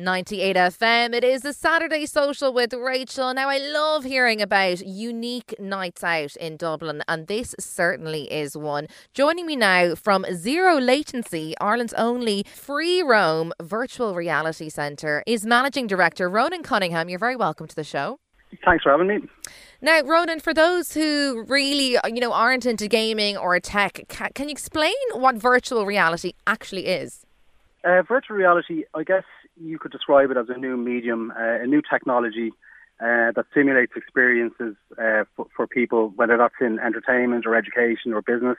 98 FM. It is a Saturday social with Rachael. Now, I love hearing about unique nights out in Dublin, and this certainly is one. Joining me now from Zero Latency, Ireland's only free roam virtual reality centre, is Managing Director Ronan Cunningham. You're very welcome to the show. Thanks for having me. Now, Ronan, for those who really, you know, aren't into gaming or tech, can, can you explain what virtual reality actually is? Uh, virtual reality, I guess you could describe it as a new medium, uh, a new technology uh, that simulates experiences uh, for, for, people, whether that's in entertainment or education or business.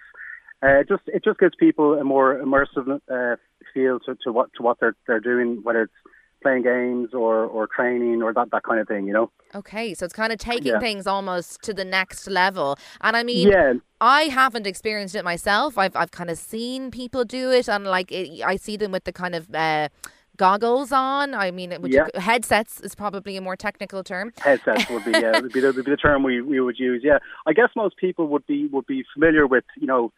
Uh, it just it just gives people a more immersive uh, feel to, to what to what they're they're doing, whether it's playing games or, or training or that, that kind of thing, you know? Okay, so it's kind of taking yeah. things almost to the next level. And I mean, yeah. I haven't experienced it myself. I've, I've kind of seen people do it, and like it, I see them with the kind of. Uh, goggles on. I mean, yeah. you, headsets is probably a more technical term. Headsets would be yeah, would be the, would be the term we, we would use. Yeah, I guess most people would be would be familiar with you know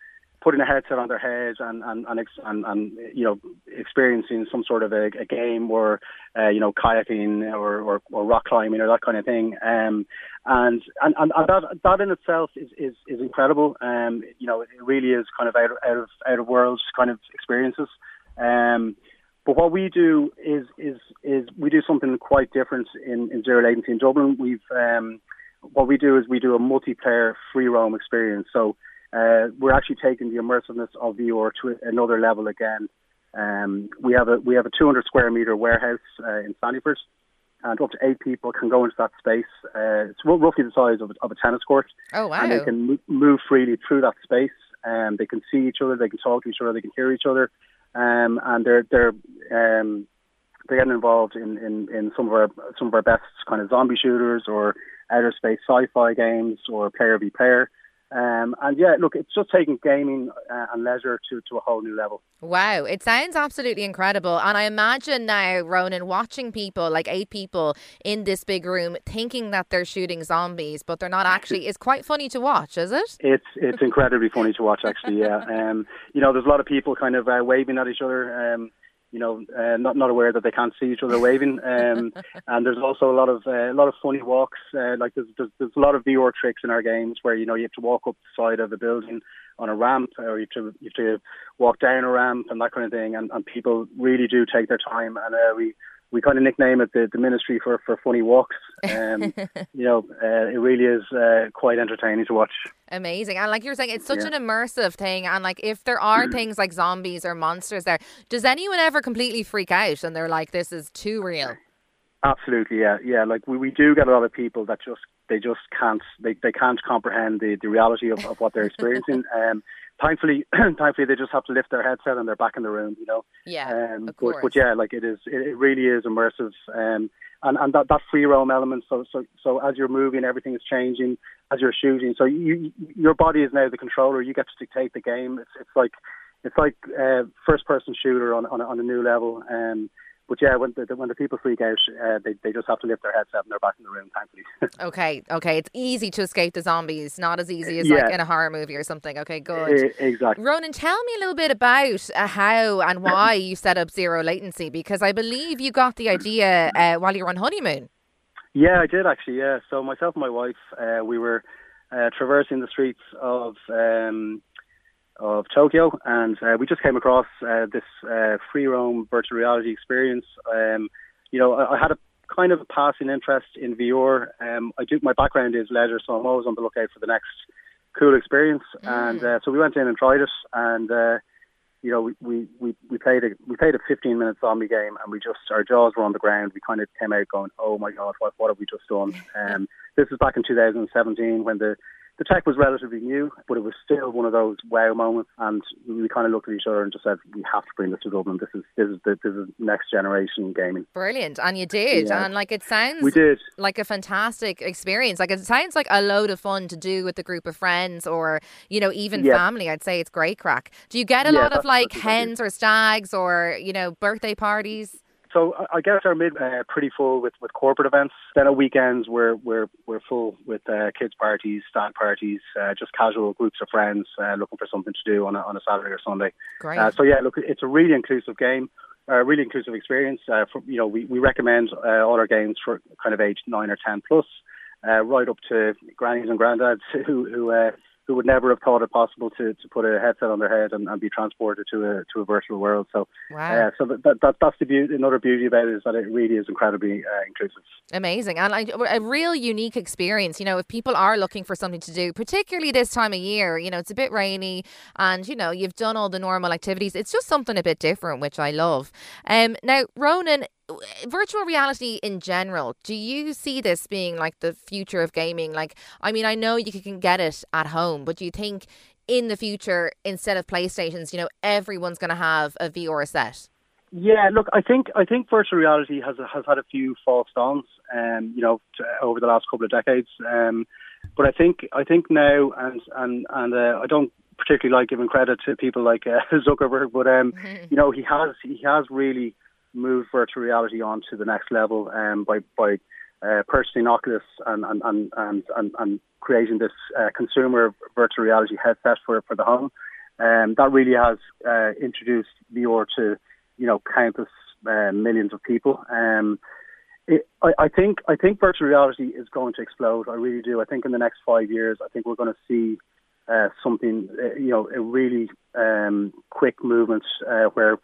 putting a headset on their heads and and and, and, and you know experiencing some sort of a, a game or uh, you know kayaking or, or, or rock climbing or that kind of thing. Um, and, and and that that in itself is is, is incredible. Um, you know, it really is kind of out of out of out of world kind of experiences. Um, but what we do is is is we do something quite different in, in zero latency in Dublin. We've um, what we do is we do a multiplayer free roam experience. So uh, we're actually taking the immersiveness of VR to another level again. Um, we have a we have a 200 square meter warehouse uh, in Sandyford, and up to eight people can go into that space. Uh, it's roughly the size of, of a tennis court. Oh wow! And they can move freely through that space. Um, they can see each other, they can talk to each other, they can hear each other, um, and they're they're um, they're getting involved in, in, in some of our some of our best kind of zombie shooters or outer space sci-fi games or player v player. Um, and yeah, look, it's just taking gaming uh, and leisure to, to a whole new level. Wow, it sounds absolutely incredible. And I imagine now, Ronan, watching people, like eight people in this big room, thinking that they're shooting zombies, but they're not actually, is quite funny to watch, is it? It's it's incredibly funny to watch, actually, yeah. Um, you know, there's a lot of people kind of uh, waving at each other. Um, you know, uh, not not aware that they can't see each other waving. Um, and there's also a lot of uh, a lot of funny walks. Uh, like there's, there's there's a lot of VR tricks in our games where you know you have to walk up the side of a building on a ramp, or you have to you have to walk down a ramp and that kind of thing. And, and people really do take their time, and uh, we we kind of nickname it the, the ministry for, for funny walks. Um, you know, uh, it really is uh, quite entertaining to watch. Amazing. And like you were saying, it's such yeah. an immersive thing. And like if there are things like zombies or monsters there, does anyone ever completely freak out and they're like, this is too real? Absolutely, yeah, yeah. Like we, we do get a lot of people that just they just can't they, they can't comprehend the, the reality of, of what they're experiencing. um, thankfully, thankfully they just have to lift their headset and they're back in the room, you know. Yeah, um, of course. But, but yeah, like it is, it, it really is immersive, um, and and that that free roam element. So so so as you're moving, everything is changing as you're shooting. So you your body is now the controller. You get to dictate the game. It's it's like it's like uh, first person shooter on on, on a new level. Um, but yeah, when the, when the people freak out, uh, they they just have to lift their heads up and they're back in the room. Thankfully. okay, okay, it's easy to escape the zombies. Not as easy as yeah. like in a horror movie or something. Okay, good. exactly. Ronan, tell me a little bit about uh, how and why you set up zero latency because I believe you got the idea uh, while you were on honeymoon. Yeah, I did actually. Yeah, so myself and my wife, uh, we were uh, traversing the streets of. Um, of Tokyo, and uh, we just came across uh, this uh, free roam virtual reality experience. Um, you know, I, I, had a kind of a passing interest in VR. Um, I do my background is leisure, so I'm always on the lookout for the next cool experience. Mm. And uh, so we went in and tried it, and uh, you know, we, we, we, we played a we played a 15 minute zombie game, and we just our jaws were on the ground. We kind of came out going, "Oh my god, what what have we just done?" Um, this was back in 2017 when the the tech was relatively new, but it was still one of those wow moments. And we kind of looked at each other and just said, "We have to bring this to Dublin. This is this is the, this is next generation gaming." Brilliant, and you did, yeah. and like it sounds, we did like a fantastic experience. Like it sounds like a load of fun to do with a group of friends or you know even yeah. family. I'd say it's great crack. Do you get a yeah, lot of like hens or stags or you know birthday parties? So I guess our mid uh, pretty full with, with corporate events. Then at weekends we're we're we're full with uh, kids parties, stag parties, uh, just casual groups of friends uh, looking for something to do on a, on a Saturday or Sunday. Great. Uh, so yeah, look, it's a really inclusive game. a really inclusive experience. Uh, for, you know, we, we recommend uh, all our games for kind of age nine or ten plus, uh, right up to grannies and granddads who who uh, who would never have thought it possible to, to put a headset on their head and, and be transported to a to a virtual world. So, wow. uh, so that, that that's the beauty. Another beauty about it is that it really is incredibly uh, inclusive. Amazing, and like, a real unique experience. You know, if people are looking for something to do, particularly this time of year, you know, it's a bit rainy, and you know, you've done all the normal activities. It's just something a bit different, which I love. Um, now, Ronan, virtual reality in general, do you see this being like the future of gaming? Like, I mean, I know you can get it at home, but do you think in the future, instead of PlayStations, you know, everyone's going to have a VR set? Yeah, look, I think I think virtual reality has has had a few false dawns, um, you know, to, over the last couple of decades. Um, but I think I think now, and and and uh, I don't particularly like giving credit to people like uh, Zuckerberg, but um, you know, he has he has really move virtual reality on to the next level um, by by uh, purchasing Oculus and and and and, and, creating this uh, consumer virtual reality headset for for the home. Um, that really has uh, introduced VR to you know countless uh, millions of people. Um, it, I, I think I think virtual reality is going to explode. I really do. I think in the next five years, I think we're going to see uh, something, uh, you know, a really um, quick movement where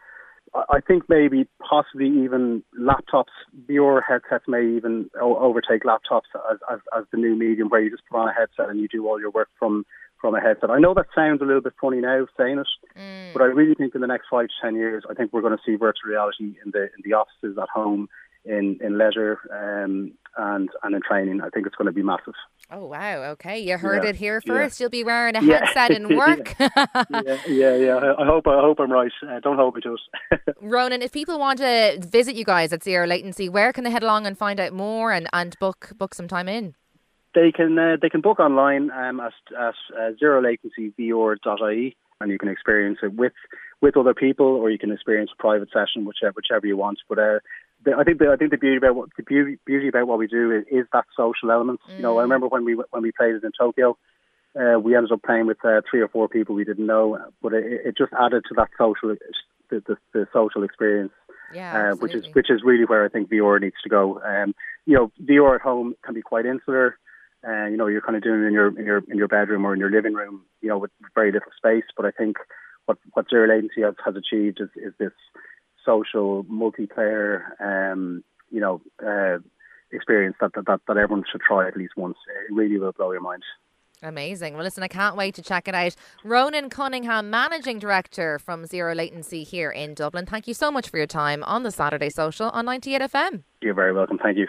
I think maybe possibly even laptops, VR headsets may even overtake laptops as, as, as the new medium where you just put on a headset and you do all your work from from a headset. I know that sounds a little bit funny now saying it, mm. but I really think in the next five to ten years, I think we're going to see virtual reality in the in the offices at home, in in leisure, um, and and in training. I think it's going to be massive. Oh wow! Okay, you heard yeah, it here first. Yeah. You'll be wearing a headset yeah. in work. yeah, yeah, yeah. I hope I hope I'm right. Uh, don't hold me to it. Ronan, if people want to visit you guys at Zero Latency, where can they head along and find out more and, and book book some time in? They can uh, they can book online um, at at uh, zero latency VR.ie and you can experience it with with other people, or you can experience a private session, whichever whichever you want. But uh, the, I think the, I think the beauty about what the beauty, beauty about what we do is, is that social element. Mm. You know, I mm. remember when we when we played it in Tokyo, uh, we ended up playing with uh, three or four people we didn't know, but it, it just added to that social the, the, the social experience. Yeah, uh, which is which is really where I think VR needs to go. Um, you know, VR at home can be quite insular. Uh, you know, you're kind of doing it in your in your in your bedroom or in your living room. You know, with very little space. But I think what what zero latency has, has achieved is, is this social multiplayer, um, you know, uh, experience that, that that everyone should try at least once. It really will blow your mind. Amazing. Well, listen, I can't wait to check it out. Ronan Cunningham, Managing Director from Zero Latency here in Dublin. Thank you so much for your time on the Saturday Social on 98 FM. You're very welcome. Thank you.